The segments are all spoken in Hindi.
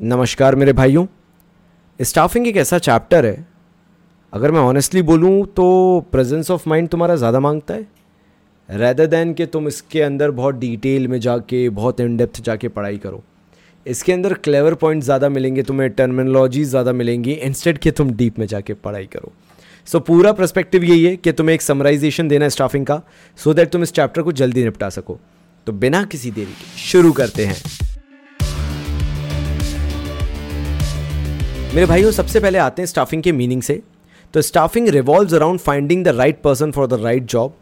नमस्कार मेरे भाइयों। स्टाफिंग एक ऐसा चैप्टर है। अगर मैं ऑनेस्टली बोलूँ तो प्रेजेंस ऑफ़ माइंड तुम्हारा ज़्यादा माँगता है। रैदर दैन कि तुम इसके अंदर बहुत डिटेल में जाके बहुत इन डेप्थ जाके पढ़ाई करो। इसके अंदर क्लेवर पॉइंट ज़्यादा मिलेंगे तुम्हें टर्मिनोलॉजी ज़्यादा मिलेंगी इंस्टेड कि तुम डीप में जाके पढ़ाई करो। सो so, पूरा परस्पेक्टिव यही है कि तुम्हें एक समराइजेशन देना है स्टाफिंग का सो so दैट तुम इस चैप्टर को जल्दी निपटा सको। तो बिना किसी देरी के शुरू करते हैं। मेरे भाइयों, सबसे पहले आते हैं स्टाफिंग के मीनिंग से। तो staffing revolve around finding the right person for the right job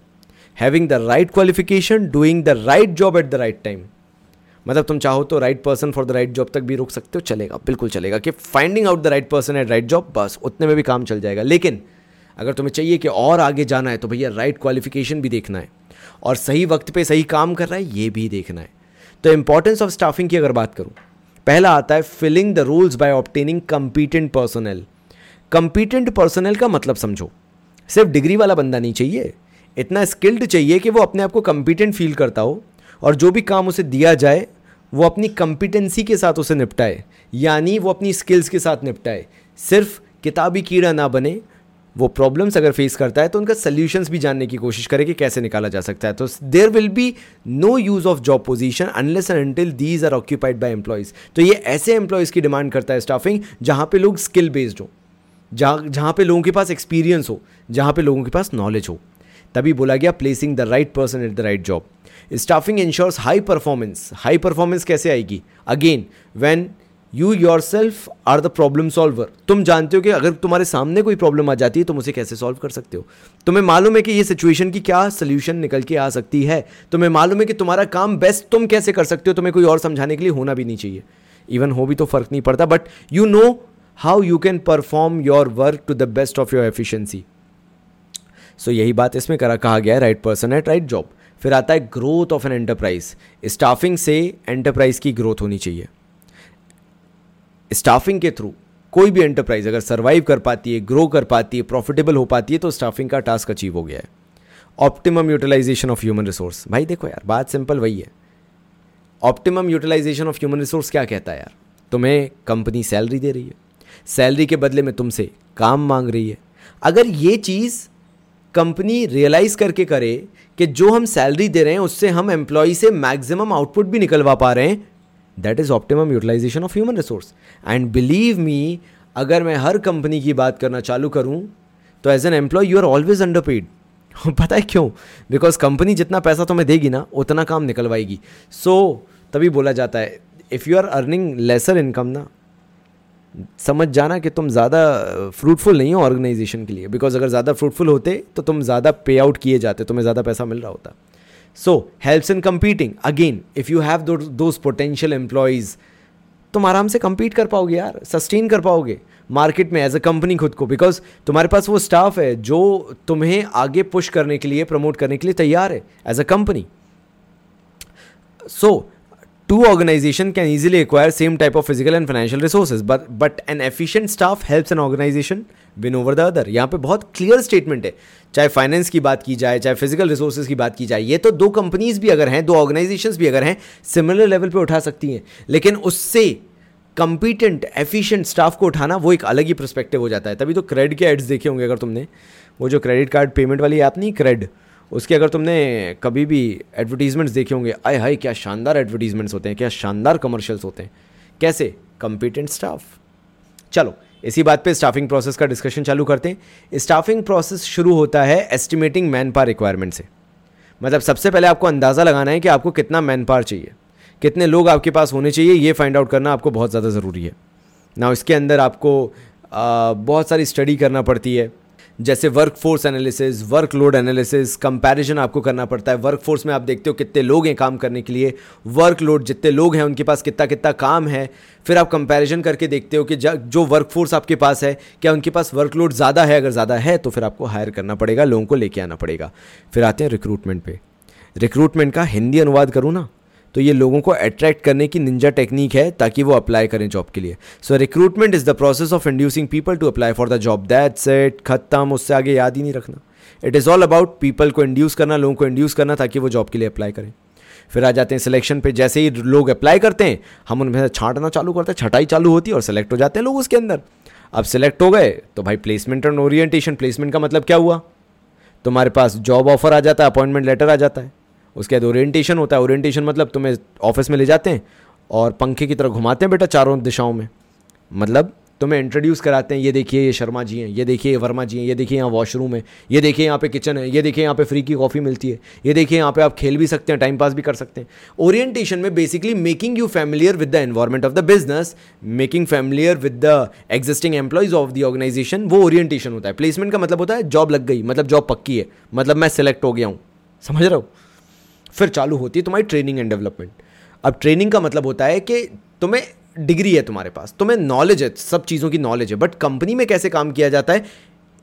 having the right qualification doing the right job at the right time मतलब तुम चाहो तो right person for the right job तक भी रुक सकते हो, चलेगा, बिल्कुल चलेगा। कि finding out the right person at right job बस, उतने में भी काम चल जाएगा। लेकिन अगर तुम्हें चाहिए कि और आगे जाना है तो भैया राइट क्वालिफिकेशन भी देखना है। और सही वक्त पे सही काम कर रहा है, ये भी देखना है। तो इंपॉर्टेंस ऑफ़ स्टाफिंग की अगर बात करूँ पहला आता है filling the rules by obtaining competent personnel competent personnel का मतलब समझो, सिर्फ़ डिग्री वाला बंदा नहीं चाहिए, इतना स्किल्ड चाहिए कि वो अपने आप को कंपीटेंट फील करता हो और जो भी काम उसे दिया जाए, वो अपनी कंपिटेंसी के साथ उसे निपटाए, यानी वो अपनी स्किल्स के साथ निपटाए। सिर्फ़ किताबी कीड़ा ना बने वो प्रॉब्लम्स अगर फेस करता है तो उनका सोल्यूशंस भी जानने की कोशिश करे कि कैसे निकाला जा सकता है। तो there will be no use of job position unless and until these are occupied by employees तो ये ऐसे एम्प्लॉयज़ की डिमांड करता है स्टाफिंग जहाँ पे लोग स्किल बेस्ड हो, जहाँ जहाँ पे लोगों के पास एक्सपीरियंस हो, जहाँ पे लोगों के पास नॉलेज हो। तभी बोला गया placing the right person at the right job staffing ensures high performance high performance कैसे आएगी? Again when you yourself are the problem solver तुम जानते हो कि अगर तुम्हारे सामने कोई प्रॉब्लम आ जाती है, तुम उसे कैसे सॉल्व कर सकते हो? तुम्हें मालूम है कि ये सिचुएशन की क्या सोल्यूशन निकल के आ सकती है? तुम्हें मालूम है कि तुम्हारा काम बेस्ट तुम कैसे कर सकते हो? तुम्हें कोई और समझाने के लिए होना भी नहीं चाहिए। इवन हो भी तो फ़र्क नहीं पड़ता but you know how you can perform your work to the best of your efficiency so यही बात इसमें करा, कहा गया है right person at right job फिर आता है growth of an enterprise staffing से एंटरप्राइज की ग्रोथ होनी चाहिए। स्टाफिंग के थ्रू कोई भी एंटरप्राइज अगर सर्वाइव कर पाती है ग्रो कर पाती है प्रॉफिटेबल हो पाती है तो स्टाफिंग का टास्क अचीव हो गया है। Optimum utilisation of human resource भाई देखो यार, बात सिंपल वही है। Optimum utilisation of human resource क्या कहता है यार? तुम्हें कंपनी सैलरी दे रही है। सैलरी के बदले में तुमसे काम मांग रही है। अगर ये चीज़ कंपनी रियलाइज़ करके करे कि जो हम सैलरी दे रहे हैं, उससे हम एम्प्लॉय से मैक्सिमम आउटपुट भी निकलवा पा रहे हैं that is optimum utilisation of human resource and believe me अगर मैं हर कंपनी की बात करना चालू करूँ तो as an employee you are always under paid पता है क्यों? बिकॉज़ कंपनी जितना पैसा तुम्हें देगी ना उतना काम निकलवाएगी. सो so, तभी बोला जाता है if you are earning lesser income ना समझ जाना कि तुम ज़्यादा फ्रूटफुल नहीं हो ऑर्गेनाइजेशन के लिए. बिकॉज़ अगर ज़्यादा फ्रूटफुल होते तो तुम ज़्यादा पे आउट किए जाते तुम्हें ज़्यादा पैसा मिल रहा होता. So helps in competing again if you have those potential employees तुम आराम से कंपीट कर पाओगे यार सस्टेन कर पाओगे मार्केट में एज अ कंपनी खुद को। बिकॉज़ तुम्हारे पास वो स्टाफ है जो तुम्हें आगे पुश करने के लिए प्रमोट करने के लिए तैयार है as a company so two organization can easily acquire same type of physical and financial resources, but but an efficient staff helps an organization win over the other. यहाँ पे बहुत क्लियर स्टेटमेंट है। चाहे फाइनेंस की बात की जाए, चाहे फ़िज़िकल रिसोर्सेज की बात की जाए, ये तो दो कंपनीज़ भी अगर हैं, दो ऑर्गेनाइजेशंस भी अगर हैं सिमिलर लेवल पे उठा सकती हैं। लेकिन उससे कंपिटेंट एफिशिएंट स्टाफ को उठाना वो एक अलग ही परस्पेक्टिव हो जाता है। तभी तो क्रेडिट के एड्स देखे होंगे अगर तुमने। वो जो क्रेडिट कार्ड पेमेंट वाली ऐप नहीं क्रेड उसके अगर तुमने कभी भी एडवर्टीजमेंट्स देखे होंगे आए हाय क्या शानदार एडवर्टीजमेंट्स होते हैं क्या शानदार कमर्शियल्स होते हैं। कैसे? कंपिटेंट स्टाफ चलो इसी बात पे स्टाफिंग प्रोसेस का डिस्कशन चालू करते हैं। स्टाफिंग प्रोसेस शुरू होता है एस्टिमेटिंग मैन पावर रिक्वायरमेंट से। मतलब सबसे पहले आपको अंदाज़ा लगाना है कि आपको कितना मैन पावर चाहिए। कितने लोग आपके पास होने चाहिए ये फाइंड आउट करना आपको बहुत ज़्यादा ज़रूरी है। ना इसके अंदर आपको आ, बहुत सारी स्टडी करना पड़ती है। जैसे workforce analysis workload analysis comparison आपको करना पड़ता है। वर्क फोर्स में आप देखते हो कितने लोग हैं काम करने के लिए। वर्क लोड जितने लोग हैं, उनके पास कितना कितना काम है। फिर आप कंपैरिजन करके देखते हो कि जो वर्क फोर्स आपके पास है, क्या उनके पास वर्कलोड ज़्यादा है? अगर ज़्यादा है तो फिर आपको हायर करना पड़ेगा, लोगों को लेके आना पड़ेगा। फिर आते हैं रिक्रूटमेंट पे। रिक्रूटमेंट का हिंदी अनुवाद करूँ ना? तो ये लोगों को अट्रैक्ट करने की निंजा टेक्निक है ताकि वो अप्लाई करें जॉब के लिए। So recruitment is the process of inducing people to apply for the job that's it खत्म. उससे आगे याद ही नहीं रखना। It is all about people को इंड्यूस करना, लोगों को इंड्यूस करना ताकि वो जॉब के लिए अप्लाई करें। फिर आ जाते हैं सिलेक्शन पे। जैसे ही लोग अप्लाई करते हैं, हम उनमें से छांटना चालू करते हैं। छटाई चालू होती है और सेलेक्ट हो जाते हैं लोग उसके अंदर। अब सिलेक्ट हो गए तो भाई प्लेसमेंट एंड ओरिएंटेशन प्लेसमेंट का मतलब क्या हुआ? तुम्हारे पास जॉब ऑफ़र आ जाता है अपॉइंटमेंट लेटर आ जाता है। उसके बाद ओरिएंटेशन होता है। ओरिएंटेशन मतलब तुम्हें ऑफ़िस में ले जाते हैं और पंखे की तरह घुमाते हैं बेटा चारों दिशाओं में। मतलब तुम्हें इंट्रोड्यूस कराते हैं, ये देखिए, ये शर्मा जी हैं, ये देखिए, ये वर्मा जी हैं, ये देखिए यहाँ वॉशरूम है, ये देखिए यहाँ पे किचन है, ये देखिए यहाँ पे फ्री की कॉफ़ी मिलती है, ये देखिए यहाँ पे आप खेल भी सकते हैं टाइम पास भी कर सकते हैं। ओरिएंटेशन में basically making you familiar with the environment of the business making familiar with the existing employees of the organization वो ओरिएंटेशन होता है। प्लेसमेंट का मतलब होता है जॉब लग गई मतलब जॉब पक्की है मतलब मैं सेलेक्ट हो गया हूँ। समझ रहा हूँ? फिर चालू होती है तुम्हारी ट्रेनिंग एंड डेवलपमेंट अब ट्रेनिंग का मतलब होता है कि तुम्हें डिग्री है तुम्हारे पास, तुम्हें नॉलेज है, सब चीज़ों की नॉलेज है बट कंपनी में कैसे काम किया जाता है?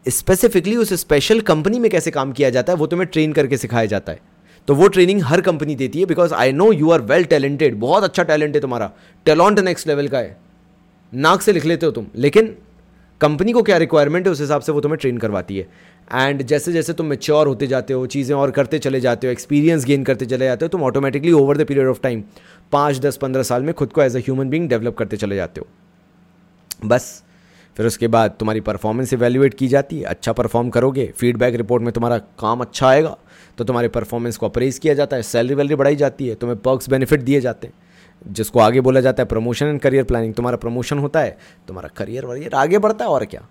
स्पेसिफिकली उस स्पेशल कंपनी में कैसे काम किया जाता है, वो तुम्हें ट्रेन करके सिखाया जाता है। तो वो ट्रेनिंग हर कंपनी देती है because I know you are well talented बहुत अच्छा टैलेंट है तुम्हारा। टैलेंट नेक्स्ट लेवल का है। नाक से लिख लेते हो तुम, लेकिन कंपनी को क्या रिक्वायरमेंट है, उस हिसाब से वो तुम्हें ट्रेन करवाती है। एंड जैसे जैसे तुम मेच्योर होते जाते हो, चीज़ें और करते चले जाते हो एक्सपीरियंस गेन करते चले जाते हो, तुम automatically over the period of time पाँच, दस, पंद्रह साल में खुद को as a human being develop करते चले जाते हो। बस। फिर उसके बाद तुम्हारी परफॉर्मेंस इवेल्युएट की जाती है अच्छा परफॉर्म करोगे फीडबैक रिपोर्ट में तुम्हारा काम अच्छा आएगा तो तुम्हारे परफॉर्मेंस को अप्रेज किया जाता है सैलरी वैलरी बढ़ाई जाती है, तुम्हें पर्क्स बेनिफिट दिए जाते हैं। जिसको आगे बोला जाता है प्रमोशन एंड करियर प्लानिंग तुम्हारा प्रमोशन होता है, तुम्हारा करियर वरियर आगे बढ़ता है और क्या?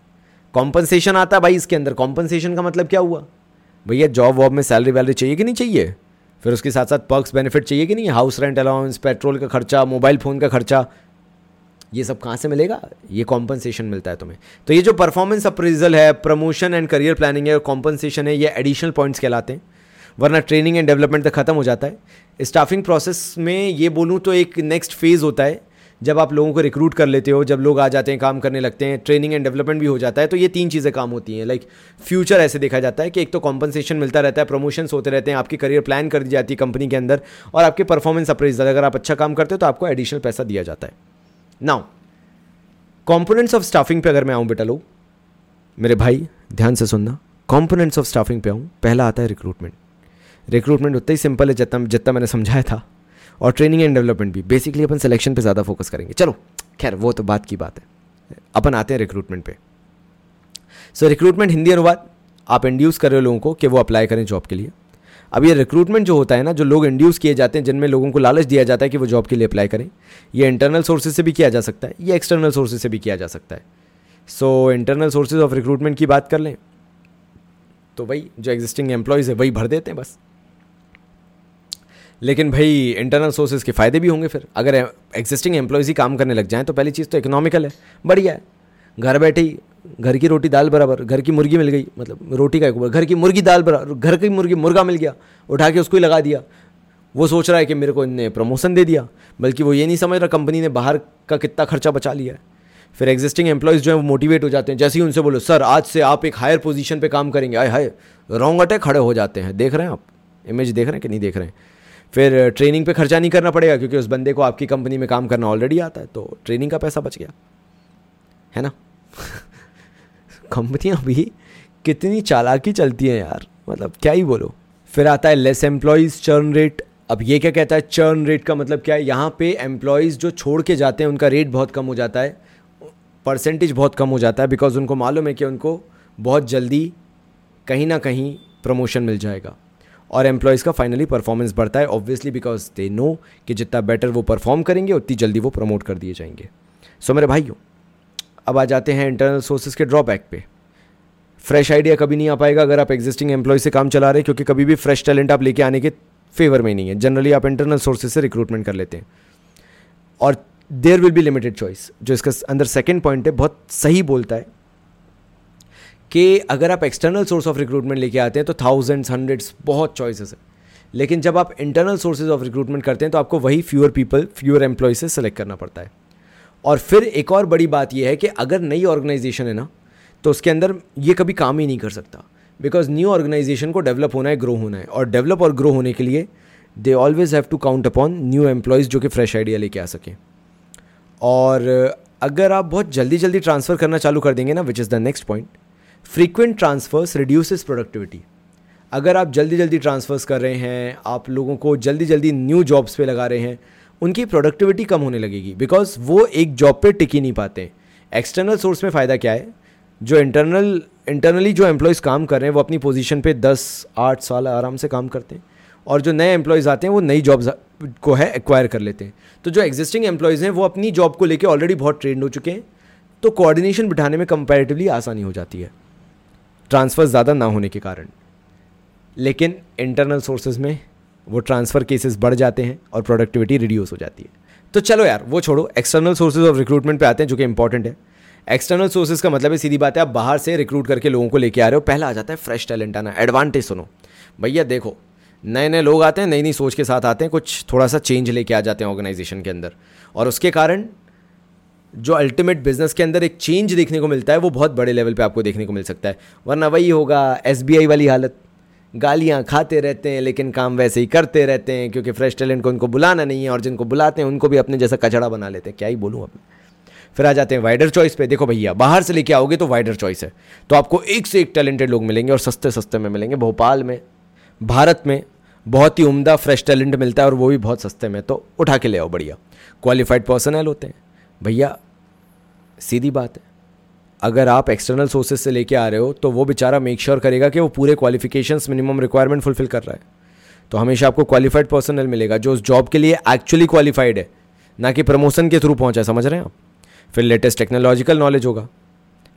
कॉम्पनसेशन आता है भाई इसके अंदर। कॉम्पनसेशन का मतलब क्या हुआ? भैया जॉब वॉब में सैलरी वैलरी चाहिए कि नहीं चाहिए? फिर उसके साथ साथ पर्क्स बेनिफिट चाहिए कि नहीं? हाउस रेंट अलाउंस पेट्रोल का खर्चा मोबाइल फ़ोन का खर्चा, ये सब कहाँ से मिलेगा? ये कॉम्पनसेशन मिलता है तुम्हें। तो ये जो परफॉर्मेंस अप्रेजल है प्रमोशन एंड करियर प्लानिंग है, और कॉम्पनसेशन है, ये एडिशनल पॉइंट्स कहलाते हैं, वरना ट्रेनिंग एंड डेवलपमेंट तक खत्म हो जाता है। स्टाफिंग प्रोसेस में ये बोलूँ तो एक नेक्स्ट फ़ेज़ होता है, जब आप लोगों को रिक्रूट कर लेते हो, जब लोग आ जाते हैं, काम करने लगते हैं ट्रेनिंग एंड डेवलपमेंट भी हो जाता है तो ये तीन चीज़ें काम होती हैं। लाइक फ्यूचर ऐसे देखा जाता है कि एक तो कॉम्पनसेशन मिलता रहता है प्रमोशंस होते रहते हैं, आपकी करियर प्लान कर दी जाती है कंपनी के अंदर, और आपके परफॉर्मेंस अप्रेजल अगर आप अच्छा काम करते हो तो आपको एडिशनल पैसा दिया जाता है। नाउ कॉम्पोनेंट्स ऑफ़ स्टाफिंग पे अगर मैं आऊँ बेटा लोग, मेरे भाई, ध्यान से सुनना कॉम्पोनेंट्स ऑफ़ स्टाफिंग पे आऊँ, पहला आता है रिक्रूटमेंट रिक्रूटमेंट उतना ही सिंपल है जितना जितना मैंने समझाया था। और ट्रेनिंग एंड डेवलपमेंट भी। बेसिकली अपन सिलेक्शन पे ज़्यादा फोकस करेंगे। चलो, खैर, वो तो बात की बात है। अपन आते हैं रिक्रूटमेंट पे। सो रिक्रूटमेंट हिंदी अनुवाद, आप इंड्यूस कर रहे हो लोगों को कि वो अप्लाई करें जॉब के लिए। अब ये रिक्रूटमेंट जो होता है ना, जो लोग इंड्यूस किए जाते हैं, जिनमें लोगों को लालच दिया जाता है कि वो जॉब के लिए अप्लाई करें, ये इंटरनल सोर्सेज से भी किया जा सकता है, ये एक्सटर्नल सोर्सेज से भी किया जा सकता है। So internal sources of recruitment की बात कर लें। तो वही, जो एग्जिस्टिंग एम्प्लॉयज़ है, वही भर देते हैं, बस। लेकिन भाई इंटरनल सोर्सेज के फ़ायदे भी होंगे फिर। अगर एग्जिस्टिंग एम्प्लॉयज़ ही काम करने लग जाएँ तो पहली चीज़ तो इकोनॉमिकल है। बढ़िया है। घर बैठे ही, घर की रोटी दाल बराबर, घर की मुर्गी मिल गई मतलब रोटी का एक घर की मुर्गी दाल बराबर घर की मुर्गी, मुर्गा मिल गया, उठा के उसको ही लगा दिया। वो सोच रहा है कि मेरे को इनने प्रमोशन दे दिया, बल्कि वो ये नहीं समझ रहा कंपनी ने बाहर का कितना खर्चा बचा लिया है। फिर एग्जिस्टिंग एम्प्लॉयज़ जो है, वो मोटिवेट हो जाते हैं। जैसे ही उनसे बोलो, सर, आज से आप एक हायर पोजीशन पे काम करेंगे। आए, हाय रॉन्ग खड़े हो जाते हैं। देख रहे हैं आप? इमेज देख रहे हैं कि नहीं देख रहे हैं? फिर ट्रेनिंग पे खर्चा नहीं करना पड़ेगा क्योंकि उस बंदे को आपकी कंपनी में काम करना ऑलरेडी आता है तो ट्रेनिंग का पैसा बच गया। है ना? कंपनियाँ भी कितनी चालाकी चलती हैं यार। मतलब क्या ही बोलो। फिर आता है लेस एम्प्लॉयज़ चर्न रेट अब ये क्या कहता है? चर्न रेट का मतलब क्या है? यहाँ पे एम्प्लॉयज़ जो छोड़ के जाते हैं, उनका रेट बहुत कम हो जाता है। परसेंटेज बहुत कम हो जाता है बिकॉज़ उनको मालूम है कि उनको बहुत जल्दी कहीं ना कहीं प्रमोशन मिल जाएगा। और एम्प्लॉयज़ का फाइनली परफॉर्मेंस बढ़ता है ऑब्वियसली बिकॉज़ दे नो कि जितना बेटर वो परफॉर्म करेंगे, उतनी जल्दी वो प्रमोट कर दिए जाएँगे। सो मेरे भाइयों, अब आ जाते हैं इंटरनल सोर्सेज के ड्रॉबैक पे। फ्रेश आइडिया कभी नहीं आ पाएगा अगर आप एग्जिस्टिंग एम्प्लॉय से काम चला रहे क्योंकि कभी भी फ्रेश टैलेंट आप लेके आने के फेवर में नहीं है। जनरली आप इंटरनल सोर्सेज से रिक्रूटमेंट कर लेते हैं। और there will be limited choice जो इसका अंदर सेकेंड पॉइंट है, बहुत सही बोलता है। कि अगर आप एक्सटर्नल सोर्स ऑफ़ रिक्रूटमेंट लेके आते हैं तो थाउजेंड्स हंड्रेड्स बहुत चॉइसेस है। लेकिन जब आप इंटरनल सोर्सेज ऑफ़ रिक्रूटमेंट करते हैं तो आपको वही फ्यूअर पीपल फ्यूअर एम्प्लॉय से सेलेक्ट करना पड़ता है। और फिर एक और बड़ी बात यह है कि अगर नई ऑर्गेनाइजेशन है ना तो उसके अंदर ये कभी काम ही नहीं कर सकता। बिकॉज़ न्यू ऑर्गेनाइजेशन को डेवलप होना है ग्रो होना है। और डेवलप और ग्रो होने के लिए they always have to count upon new employees जो कि फ्रेश आइडिया लेके आ सकें। और अगर आप बहुत जल्दी जल्दी ट्रांसफ़र करना चालू कर देंगे ना which is the next point frequent transfers reduces productivity अगर आप जल्दी जल्दी ट्रांसफर्स कर रहे हैं, आप लोगों को जल्दी जल्दी न्यू जॉब्स पे लगा रहे हैं, उनकी प्रोडक्टिविटी कम होने लगेगी बिकॉज़ वो एक जॉब पे टिक ही नहीं पाते। एक्सटर्नल सोर्स में फ़ायदा क्या है? जो इंटरनल इंटरनली जो एम्प्लॉयज़ काम कर रहे हैं, वो अपनी पोजीशन पे दस, आठ साल आराम से काम करते हैं और जो नए एम्प्लॉयज़ आते हैं, वो नई जॉब्स को है एक्वायर कर लेते हैं। तो जो एग्जिस्टिंग एम्प्लॉयज़ हैं, वो अपनी जॉब को लेकर ऑलरेडी बहुत ट्रेंड हो चुके हैं। तो कोऑर्डिनेशन बिठाने में कंपैरेटिवली आसानी हो जाती है। ट्रांसफ़र ज़्यादा ना होने के कारण। लेकिन इंटरनल सोर्सेज में वो ट्रांसफ़र केसेस बढ़ जाते हैं और प्रोडक्टिविटी रिड्यूस हो जाती है। तो चलो यार, वो छोड़ो एक्सटर्नल सोर्सेज ऑफ़ रिक्रूटमेंट पे आते हैं, जो कि इंपॉर्टेंट है। एक्सटर्नल सोर्सेज का मतलब है, सीधी बात है, आप बाहर से रिक्रूट करके लोगों को लेके आ रहे हो, पहला आ जाता है फ्रेश टैलेंट आना एडवांटेज सुनो। भैया देखो नए नए लोग आते हैं नई नई सोच के साथ आते हैं, कुछ थोड़ा सा चेंज लेके आ जाते हैं ऑर्गेनाइजेशन के अंदर। और उसके कारण जो अल्टीमेट बिज़नेस के अंदर एक चेंज देखने को मिलता है, वो बहुत बड़े लेवल पे आपको देखने को मिल सकता है। वरना वही होगा एसबीआई वाली हालत। गालियाँ खाते रहते हैं, लेकिन काम वैसे ही करते रहते हैं, क्योंकि फ्रेश टैलेंट को उनको बुलाना नहीं है, और जिनको बुलाते हैं, उनको भी अपने जैसा कचड़ा बना लेते हैं। क्या ही बोलूँ अब? फिर आ जाते हैं वाइडर चॉइस पे। देखो भैया, बाहर से लेके आओगे तो वाइडर चॉइस है। तो आपको एक से एक टैलेंटेड लोग मिलेंगे, और सस्ते सस्ते में मिलेंगे। भोपाल में, भारत में बहुत ही उम्दा फ्रेश टैलेंट मिलता है, और वो भी बहुत सस्ते में। तो उठा के ले आओ, बढ़िया। क्वालिफाइड पर्सनल होते हैं। भैया, सीधी बात है। अगर आप एक्सटर्नल सोर्सेज से लेके आ रहे हो तो वो बेचारा मेक श्योर करेगा कि वो पूरे क्वालिफिकेशंस मिनिमम रिक्वायरमेंट फुलफिल कर रहा है। तो हमेशा आपको क्वालिफाइड पर्सनल मिलेगा, जो उस जॉब के लिए एक्चुअली क्वालिफाइड है, ना कि प्रमोशन के थ्रू पहुँचा समझ रहे हैं आप? फिर लेटेस्ट टेक्नोलॉजिकल नॉलेज होगा।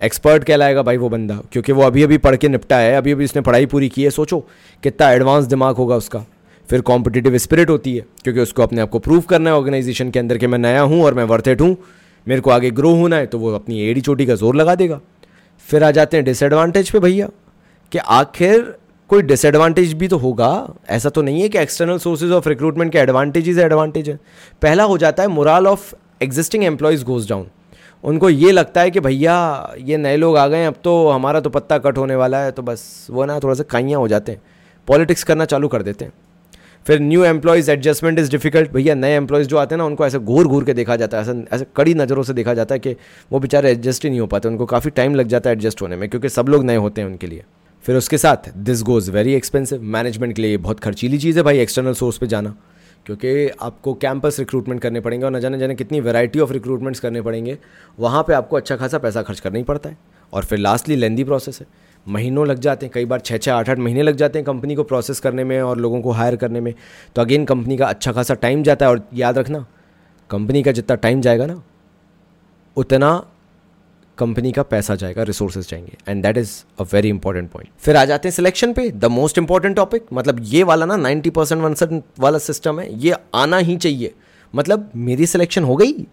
एक्सपर्ट कहलाएगा भाई वो बंदा, क्योंकि वो अभी अभी पढ़ के निपटा है अभी अभी उसने पढ़ाई पूरी की है, सोचो, कितना एडवांस दिमाग होगा उसका। फिर कॉम्पिटिटिव स्पिरिट होती है, क्योंकि उसको अपने आप को प्रूव करना है ऑर्गेनाइजेशन के अंदर कि मैं नया हूँ और मैं वर्थेट हूँ। मेरे को आगे ग्रो होना है तो वो अपनी एड़ी चोटी का ज़ोर लगा देगा। फिर आ जाते हैं डिसएडवांटेज पे भैया, कि आखिर कोई डिसएडवांटेज भी तो होगा। ऐसा तो नहीं है कि एक्सटर्नल सोर्सेज ऑफ़ रिक्रूटमेंट के एडवांटेजेस एडवांटेज है। पहला हो जाता है morale of existing employees goes down उनको ये लगता है कि भैया, ये नए लोग आ गए, अब तो हमारा तो पत्ता कट होने वाला है तो बस वो ना थोड़ा सा काइयाँ हो जाते हैं। पॉलिटिक्स करना चालू कर देते हैं। फिर new employees adjustment is difficult भैया, नए एम्प्लॉयज़ जो आते हैं ना, उनको ऐसे घूर घूर के देखा जाता है, ऐसा ऐसे कड़ी नज़रों से देखा जाता है कि वो बेचारे एडजस्ट ही नहीं हो पाते, उनको काफ़ी टाइम लग जाता है एडजस्ट होने में, क्योंकि सब लोग नए होते हैं उनके लिए। फिर उसके साथ this goes very expensive management के लिए बहुत खर्चीली चीज़ है भाई एक्सटर्नल सोर्स पे जाना, क्योंकि आपको कैंपस रिक्रूटमेंट करने पड़ेंगे और न जाने जाने कितनी वैरायटी ऑफ़ रिक्रूटमेंट्स करने पड़ेंगे। वहाँ पे आपको अच्छा खासा पैसा खर्च करना ही पड़ता है। और फिर लास्टली लेंदी प्रोसेस है। महीनों लग जाते हैं, कई बार छः छः आठ आठ महीने लग जाते हैं कंपनी को प्रोसेस करने में और लोगों को हायर करने में। तो अगेन कंपनी का अच्छा खासा टाइम जाता है और याद रखना कंपनी का जितना टाइम जाएगा ना, उतना कंपनी का पैसा जाएगा रिसोर्सेज जाएँगे। And that is a very important point फिर आ जाते हैं सिलेक्शन पे द मोस्ट इंपॉर्टेंट टॉपिक मतलब ये वाला ना नाइन्टी परसेंट वाला सिस्टम है, ये आना ही चाहिए। मतलब मेरी सिलेक्शन हो गई?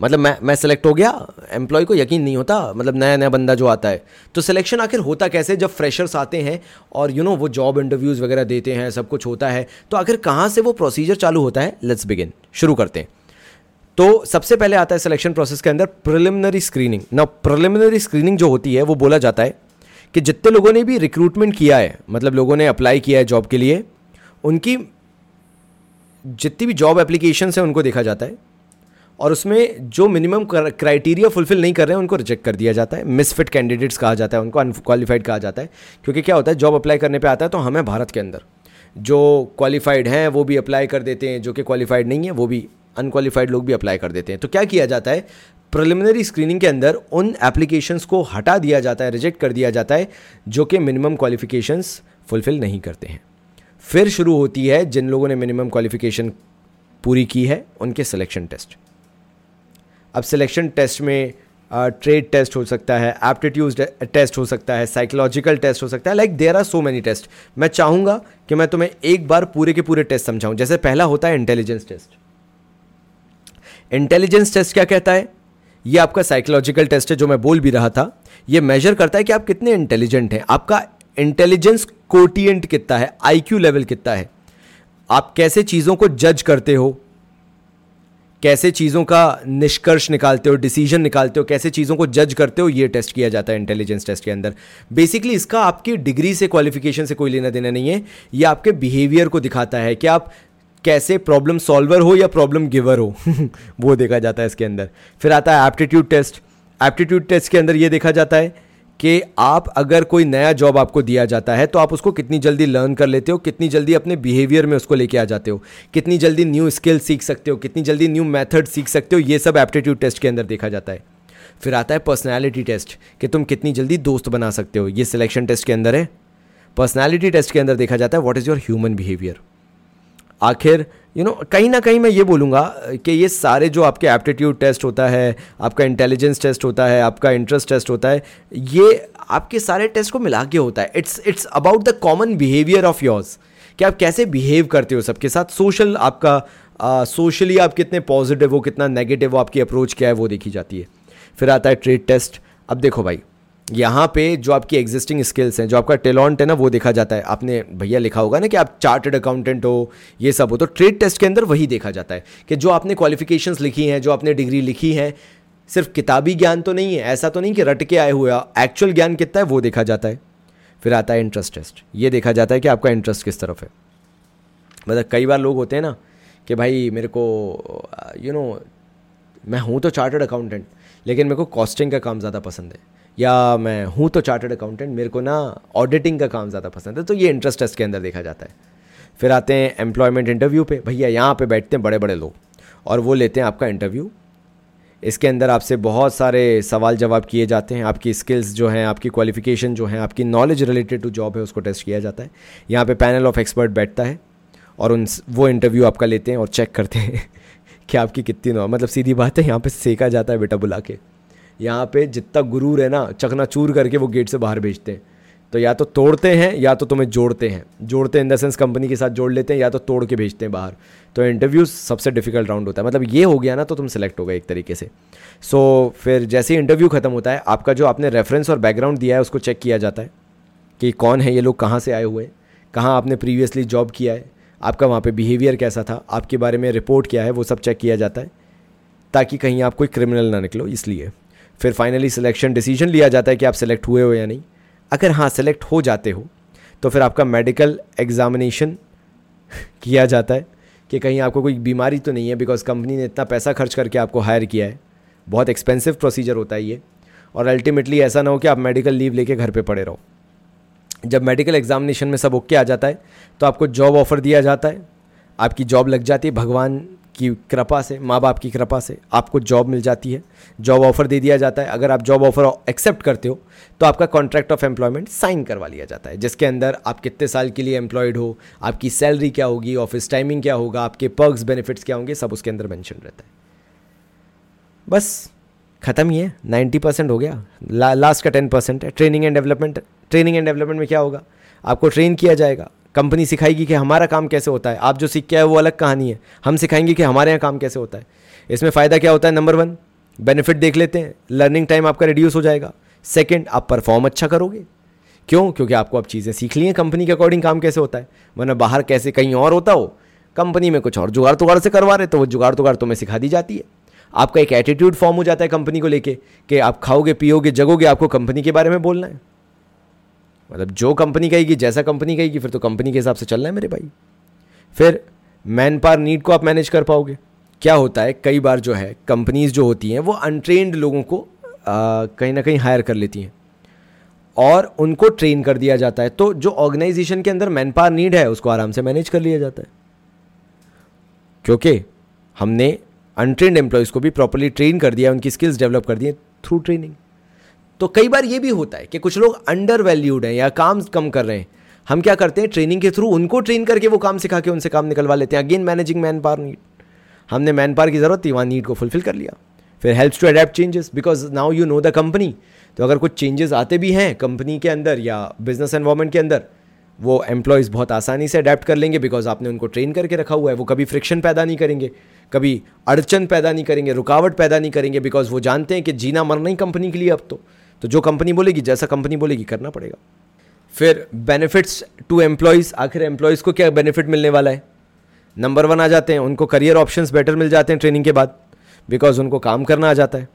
मतलब मैं मैं सेलेक्ट हो गया एम्प्लॉय को यकीन नहीं होता मतलब नया नया बंदा जो आता है। तो सिलेक्शन आखिर होता कैसे? जब फ्रेशर्स आते हैं और यू you नो know, वो जॉब इंटरव्यूज़ वगैरह देते हैं सब कुछ होता है तो आखिर कहाँ से वो प्रोसीजर चालू होता है? लेट्स बिगिन शुरू करते हैं। तो सबसे पहले आता है सिलेक्शन प्रोसेस के अंदर प्रिलिमिनरी स्क्रीनिंग ना प्रिलिमिनरी स्क्रीनिंग जो होती है वो बोला जाता है कि जितने लोगों ने भी रिक्रूटमेंट किया है मतलब लोगों ने अप्लाई किया है जॉब के लिए उनकी जितनी भी जॉब एप्लीकेशन है उनको देखा जाता है। और उसमें जो मिनिमम क्राइटेरिया फुलफिल नहीं कर रहे हैं, उनको रिजेक्ट कर दिया जाता है। मिसफिट कैंडिडेट्स कहा जाता है, उनको अनक्वालिफाइड कहा जाता है। क्योंकि क्या होता है जॉब अप्लाई करने पर आता है तो हमें भारत के अंदर जो क्वालिफाइड हैं, वो भी अप्लाई कर देते हैं, जो कि क्वालिफाइड नहीं है, वो भी अनक्वालिफाइड लोग भी अप्लाई कर देते हैं। तो क्या किया जाता है प्रिलिमिनरी स्क्रीनिंग के अंदर उन एप्लीकेशंस को हटा दिया जाता है रिजेक्ट कर दिया जाता है, जो कि मिनिमम क्वालिफिकेशंस फुलफिल नहीं करते हैं। फिर शुरू होती है, जिन लोगों ने मिनिमम क्वालिफिकेशन पूरी की है, उनके सिलेक्शन टेस्ट अब सिलेक्शन टेस्ट में ट्रेड uh, टेस्ट हो सकता है एप्टीट्यूड टेस्ट हो सकता है साइकोलॉजिकल टेस्ट हो सकता है like there are so many test मैं चाहूँगा कि मैं तुम्हें एक बार पूरे के पूरे टेस्ट समझाऊँ। जैसे पहला होता है इंटेलिजेंस टेस्ट इंटेलिजेंस टेस्ट क्या कहता है? ये आपका साइकोलॉजिकल टेस्ट है जो मैं बोल भी रहा था। ये मेजर करता है कि आप कितने इंटेलिजेंट हैं। आपका इंटेलिजेंस कोटियंट कितना है? आईक्यू लेवल कितना है? आप कैसे चीज़ों को जज करते हो? कैसे चीज़ों का निष्कर्ष निकालते हो डिसीज़न निकालते हो, कैसे चीज़ों को जज करते हो, ये टेस्ट किया जाता है इंटेलिजेंस टेस्ट के अंदर। बेसिकली इसका आपकी डिग्री से क्वालिफिकेशन से कोई लेना देना नहीं है, ये आपके बिहेवियर को दिखाता है कि आप कैसे प्रॉब्लम सॉल्वर हो या प्रॉब्लम गिवर हो। वो देखा जाता है इसके अंदर। फिर आता है एप्टीट्यूड टेस्ट एप्टीट्यूड टेस्ट के अंदर ये देखा जाता है कि आप अगर कोई नया जॉब आपको दिया जाता है तो आप उसको कितनी जल्दी लर्न कर लेते हो, कितनी जल्दी अपने बिहेवियर में उसको लेके आ जाते हो, कितनी जल्दी न्यू स्किल सीख सकते हो, कितनी जल्दी न्यू मेथड सीख सकते हो, ये सब एप्टीट्यूड टेस्ट के अंदर देखा जाता है। फिर आता है पर्सनैलिटी टेस्ट कि तुम कितनी जल्दी दोस्त बना सकते हो, ये सिलेक्शन टेस्ट के अंदर है। पर्सनैलिटी टेस्ट के अंदर देखा जाता है what is your human behaviour आखिर यू नो कहीं ना कहीं मैं ये बोलूँगा कि ये सारे जो आपके एप्टीट्यूड टेस्ट होता है, आपका इंटेलिजेंस टेस्ट होता है, आपका इंटरेस्ट टेस्ट होता है, ये आपके सारे टेस्ट को मिला के होता है। It's it's about the common behaviour of yours कि आप कैसे बिहेव करते हो सबके साथ। सोशल आपका सोशली आप कितने पॉजिटिव हो, कितना नेगेटिव हो, आपकी अप्रोच क्या है, वो देखी जाती है। फिर आता है ट्रेड टेस्ट अब देखो भाई यहाँ पे जो आपकी एग्जिस्टिंग स्किल्स हैं, जो आपका टेलॉन्ट है ना, वो देखा जाता है। आपने भैया लिखा होगा ना कि आप चार्टर्ड अकाउंटेंट हो, ये सब हो तो ट्रेड टेस्ट के अंदर वही देखा जाता है कि जो आपने क्वालिफिकेशंस लिखी हैं, जो आपने डिग्री लिखी है, सिर्फ़ किताबी ज्ञान तो नहीं है, ऐसा तो नहीं कि रट के आए हुए एक्चुअल ज्ञान कितना है, वो देखा जाता है। फिर आता है इंटरेस्ट टेस्ट ये देखा जाता है कि आपका इंटरेस्ट किस तरफ़ है। मतलब कई बार लोग होते हैं ना कि भाई, मेरे को यू नो मैं हूँ तो चार्टर्ड अकाउंटेंट लेकिन मेरे को कॉस्टिंग का काम ज़्यादा पसंद है। या मैं हूँ तो चार्टर्ड अकाउंटेंट मेरे को ना ऑडिटिंग का काम ज़्यादा पसंद है तो ये इंटरेस्ट टेस्ट के अंदर देखा जाता है। फिर आते हैं एम्प्लॉयमेंट इंटरव्यू पे, भैया यहाँ पे बैठते हैं बड़े बड़े लोग, और वो लेते हैं आपका इंटरव्यू इसके अंदर आपसे बहुत सारे सवाल जवाब किए जाते हैं, आपकी स्किल्स जो हैं, आपकी क्वालिफिकेशन जो है, आपकी नॉलेज रिलेटेड टू जॉब है, उसको टेस्ट किया जाता है। यहाँ पे पैनल ऑफ़ एक्सपर्ट बैठता है, और उन वो इंटरव्यू आपका लेते हैं और चेक करते हैं कि आपकी कितनी नौ मतलब सीधी बात है, यहाँ पे सेका जाता है बेटा बुला के। यहाँ पे जितना गुरूर है ना चकना चूर करके वो गेट से बाहर भेजते हैं। तो या तो तोड़ते हैं या तो तुम्हें जोड़ते हैं। जोड़ते हैं इन द सेंस कंपनी के साथ जोड़ लेते हैं या तो तोड़ के भेजते हैं बाहर। तो इंटरव्यू सबसे डिफ़िकल्ट राउंड होता है। मतलब ये हो गया ना तो तुम सेलेक्ट हो गए एक तरीके से। सो so, फिर जैसे ही इंटरव्यू खत्म होता है आपका जो आपने रेफरेंस और बैकग्राउंड दिया है उसको चेक किया जाता है कि कौन है ये लोग कहाँ से आए हुए हैं कहाँ आपने प्रीवियसली जॉब किया है आपका वहाँ पे बिहेवियर कैसा था आपके बारे में रिपोर्ट क्या है वो सब चेक किया जाता है ताकि कहीं आप कोई क्रिमिनल ना निकलो इसलिए। फिर फाइनली सिलेक्शन डिसीज़न लिया जाता है कि आप सेलेक्ट हुए हो या नहीं। अगर हाँ सेलेक्ट हो जाते हो तो फिर आपका मेडिकल एग्जामिनेशन किया जाता है कि कहीं आपको कोई बीमारी तो नहीं है बिकॉज़ कंपनी ने इतना पैसा खर्च करके आपको हायर किया है। बहुत एक्सपेंसिव प्रोसीजर होता है ये। और अल्टीमेटली ऐसा ना हो कि आप मेडिकल लीव लेके घर पे पड़े रहो। जब मेडिकल एग्जामिनेशन में सब ओके आ जाता है तो आपको जॉब ऑफ़र दिया जाता है। आपकी जॉब लग जाती है, भगवान की कृपा से माँ बाप की कृपा से आपको जॉब मिल जाती है। जॉब ऑफ़र दे दिया जाता है। अगर आप जॉब ऑफ़र एक्सेप्ट करते हो तो आपका कॉन्ट्रैक्ट ऑफ़ एम्प्लॉयमेंट साइन करवा लिया जाता है जिसके अंदर आप कितने साल के लिए एम्प्लॉयड हो आपकी सैलरी क्या होगी ऑफ़िस टाइमिंग क्या होगा आपके पर्क्स बेनिफिट्स क्या होंगे सब उसके अंदर मैंशन रहता है। बस ख़त्म ही है। नाइन्टी परसेंट हो गया। ला, लास्ट का टेन परसेंट है। Training and development training and development में क्या होगा? आपको ट्रेन किया जाएगा। कंपनी सिखाएगी कि हमारा काम कैसे होता है। आप जो सीख के आए वो अलग कहानी है। हम सिखाएँगे कि हमारे यहाँ काम कैसे होता है। इसमें फ़ायदा क्या होता है? नंबर वन बेनिफिट देख लेते हैं। लर्निंग टाइम आपका रिड्यूस हो जाएगा। सेकेंड आप परफॉर्म अच्छा करोगे। क्यों? क्योंकि आपको अब चीज़ें सीख ली हैं। कंपनी के अकॉर्डिंग काम कैसे होता है? वरना बाहर कैसे कहीं और होता हो? कंपनी में कुछ और जुगाड़ तुगाड़ से करवा रहे तो वो जुगाड़ तुगाड़ तुम्हें सिखा दी जाती है। आपका एक एटीट्यूड फॉर्म हो जाता है कंपनी को लेके कि आप खाओगे, पियोगे, जगोगे, आपको कंपनी के बारे में बोलना है। मतलब जो कंपनी कहेगी, जैसा कंपनी कहेगी, फिर तो कंपनी के हिसाब से चलना है मेरे भाई। फिर मैन पावर नीड को आप मैनेज कर पाओगे। क्या होता है, कई बार जो है कंपनीज़ जो होती हैं, वो अनट्रेंड लोगों को कहीं ना कहीं हायर कर लेती हैं। और उनको ट्रेन कर दिया जाता है। तो जो ऑर्गेनाइजेशन के अंदर मैन पावर नीड है, उसको आराम से मैनेज कर लिया जाता है। क्योंकि हमने अनट्रेंड एम्प्लॉयज़ को भी प्रॉपरली ट्रेन कर दिया, उनकी स्किल्स डेवलप कर दिए थ्रू ट्रेनिंग तो कई बार ये भी होता है कि कुछ लोग अंडर वैल्यूड हैं या काम कम कर रहे हैं। हम क्या करते हैं ट्रेनिंग के थ्रू उनको ट्रेन करके वो काम सिखा के उनसे काम निकलवा लेते हैं। Again managing man power need हमने मैन पावर की ज़रूरत थी, वहाँ नीड को फुलफिल कर लिया। फिर helps to adapt changes because now you know the company तो अगर कुछ चेंजेस आते भी हैं कंपनी के अंदर या बिज़नेस एनवायरमेंट के अंदर, वो एम्प्लॉयज़ बहुत आसानी से अडेप्ट कर लेंगे बिकॉज़ आपने उनको ट्रेन करके रखा हुआ है। वो कभी फ्रिक्शन पैदा नहीं करेंगे, कभी अड़चन पैदा नहीं करेंगे, रुकावट पैदा नहीं करेंगे बिकॉज़ वो जानते हैं कि जीना मरना ही कंपनी के लिए अब तो। तो जो कंपनी बोलेगी, जैसा कंपनी बोलेगी, करना पड़ेगा। फिर बेनिफिट्स टू एम्प्लॉयज़ आखिर एम्प्लॉयज़ को क्या बेनिफिट मिलने वाला है? नंबर वन आ जाते हैं, उनको करियर ऑप्शंस बेटर मिल जाते हैं ट्रेनिंग के बाद बिकॉज़ उनको काम करना आ जाता है।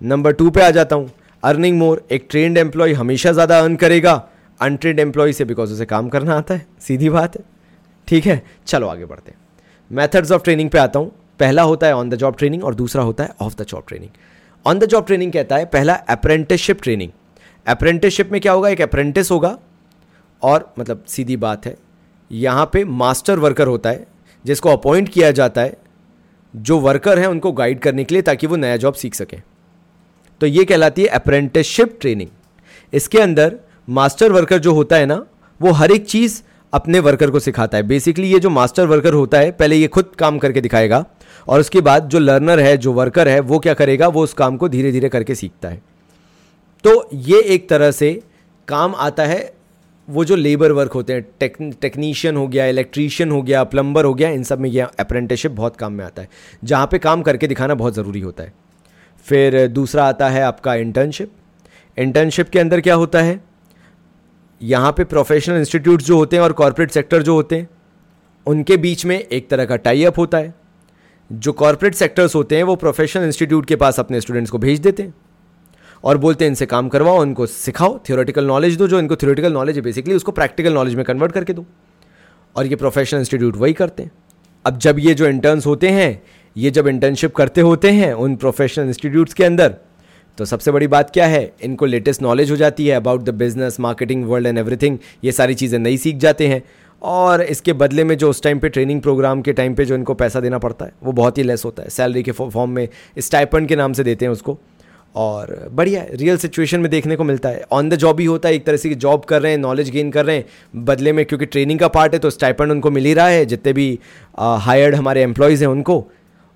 नंबर टू पे आ जाता हूँ अर्निंग मोर एक ट्रेंड एम्प्लॉय हमेशा ज़्यादा अर्न करेगा अनट्रेंड एम्प्लॉय से बिकॉज़ उसे काम करना आता है, सीधी बात है। ठीक है, चलो आगे बढ़ते हैं। मैथड्स ऑफ़ ट्रेनिंग पे आता हूँ, पहला होता है ऑन द जॉब ट्रेनिंग और दूसरा होता है off the job training on the job training कहता है, पहला अप्रेंटिसशिप ट्रेनिंग अप्रेंटिसशिप में क्या होगा? एक अप्रेंटिस होगा और मतलब सीधी बात है, यहाँ पे मास्टर वर्कर होता है, जिसको अपॉइंट किया जाता है, जो वर्कर हैं उनको गाइड करने के लिए ताकि वो नया जॉब सीख सकें। तो ये कहलाती है अप्रेंटिसशिप ट्रेनिंग इसके अंदर मास्टर वर्कर जो होता है ना, वो हर एक चीज़ अपने वर्कर को सिखाता है। बेसिकली ये जो मास्टर वर्कर होता है, पहले ये खुद काम करके दिखाएगा और उसके बाद जो लर्नर है, जो वर्कर है, वो क्या करेगा? वो उस काम को धीरे धीरे करके सीखता है। तो ये एक तरह से काम आता है। वो जो लेबर वर्क होते हैं टेक टेक्नीशियन हो गया इलेक्ट्रीशियन हो गया प्लम्बर हो गया, इन सब में यह अप्रेंटिसशिप बहुत काम में आता है। जहाँ पे काम करके दिखाना बहुत ज़रूरी होता है। फिर दूसरा आता है आपका इंटर्नशिप इंटर्नशिप के अंदर क्या होता है? यहाँ पे प्रोफेशनल इंस्टीट्यूट जो होते हैं और कॉरपोरेट सेक्टर जो होते हैं, उनके बीच में एक तरह का टाई अप होता है। जो कॉरपोरेट सेक्टर्स होते हैं, वो प्रोफेशनल इंस्टीट्यूट के पास अपने स्टूडेंट्स को भेज देते हैं और बोलते हैं, इनसे काम करवाओ उनको सिखाओ थियोरेटिकल नॉलेज दो जो इनको थियोरेटिकल नॉलेज है बेसिकली उसको प्रैक्टिकल नॉलेज में कन्वर्ट करके दो। और ये प्रोफेशनल इंस्टीट्यूट वही करते हैं। अब जब ये जो इंटर्न्स होते हैं, ये जब इंटर्नशिप करते होते हैं, उन प्रोफेशनल इंस्टीट्यूट्स के अंदर तो सबसे बड़ी बात क्या है? इनको लेटेस्ट नॉलेज हो जाती है about the business marketing world and everything ये सारी चीज़ें नई सीख जाते हैं। और इसके बदले में जो उस टाइम पे ट्रेनिंग प्रोग्राम के टाइम पे जो इनको पैसा देना पड़ता है, वो बहुत ही लेस होता है। सैलरी के फॉर्म में स्टाइपन के नाम से देते हैं उसको। और बढ़िया है रियल सिचुएशन में देखने को मिलता है। ऑन द जॉब ही होता है, एक तरह से जॉब कर रहे हैं नॉलेज गेन कर रहे हैं। बदले में क्योंकि ट्रेनिंग का पार्ट है तो स्टाइपन उनको मिल ही रहा है। जितने भी हायर्ड हमारे एम्प्लॉयज़ हैं उनको।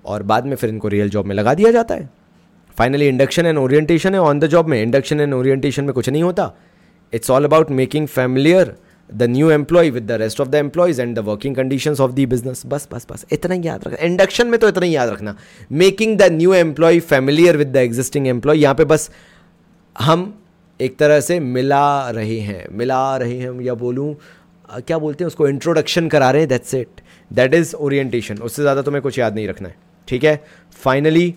और बाद में फिर इनको रियल जॉब में लगा दिया जाता है। फाइनली इंडक्शन एंड ओरिएंटेशन है ऑन द जॉब में. इंडक्शन एंड ओरिएंटेशन में कुछ नहीं होता. It's all about making familiar the new employee with the rest of the employees and the working condition of the business बस बस बस. इतना ही याद रखना. इंडक्शन में तो इतना ही याद रखना. Making the new employee familiar with the existing employee यहाँ पे बस हम एक तरह से मिला रहे हैं. मिला रहे हैं या बोलूँ क्या बोलते हैं उसको? इंट्रोडक्शन करा रहे हैं. That's it that is orientation उससे ज़्यादा तुम्हें कुछ याद नहीं रखना है. ठीक है? Finally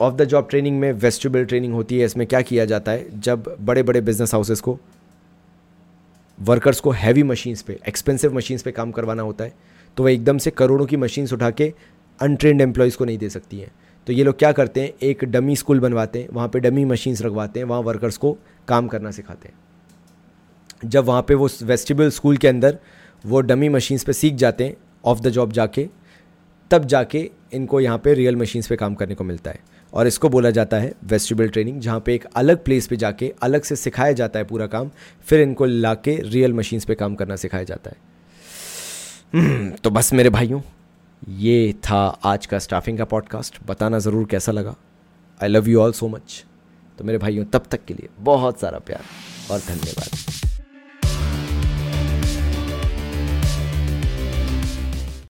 off the job training में वेस्टिबल ट्रेनिंग होती है, इसमें क्या किया जाता है? जब बड़े बड़े बिज़नेस हाउसेस को वर्कर्स को हैवी मशीन्स पे एक्सपेंसिव मशीन्स पे काम करवाना होता है तो वह एकदम से करोड़ों की मशीन्स उठा के अनट्रेंड एम्प्लॉयज़ को नहीं दे सकती हैं। तो ये लोग क्या करते हैं? एक डमी स्कूल बनवाते हैं, वहाँ पे डमी मशीन्स रखवाते हैं, वहाँ वर्कर्स को काम करना सिखाते हैं। जब वहाँ पे वो वेस्टिबल स्कूल के अंदर वो डमी मशीन्स पे सीख जाते हैं ऑफ़ द जॉब जाके, तब जाके इनको यहाँ पे रियल मशीन्स पे काम करने को मिलता है। और इसको बोला जाता है वेस्टिबल ट्रेनिंग जहाँ पे एक अलग प्लेस पे जाके अलग से सिखाया जाता है पूरा काम फिर इनको ला के रियल मशीन्स पे काम करना सिखाया जाता है। हम्म, तो बस मेरे भाइयों ये था आज का स्टाफिंग का पॉडकास्ट बताना ज़रूर कैसा लगा? I love you all so much तो मेरे भाइयों तब तक के लिए बहुत सारा प्यार और धन्यवाद।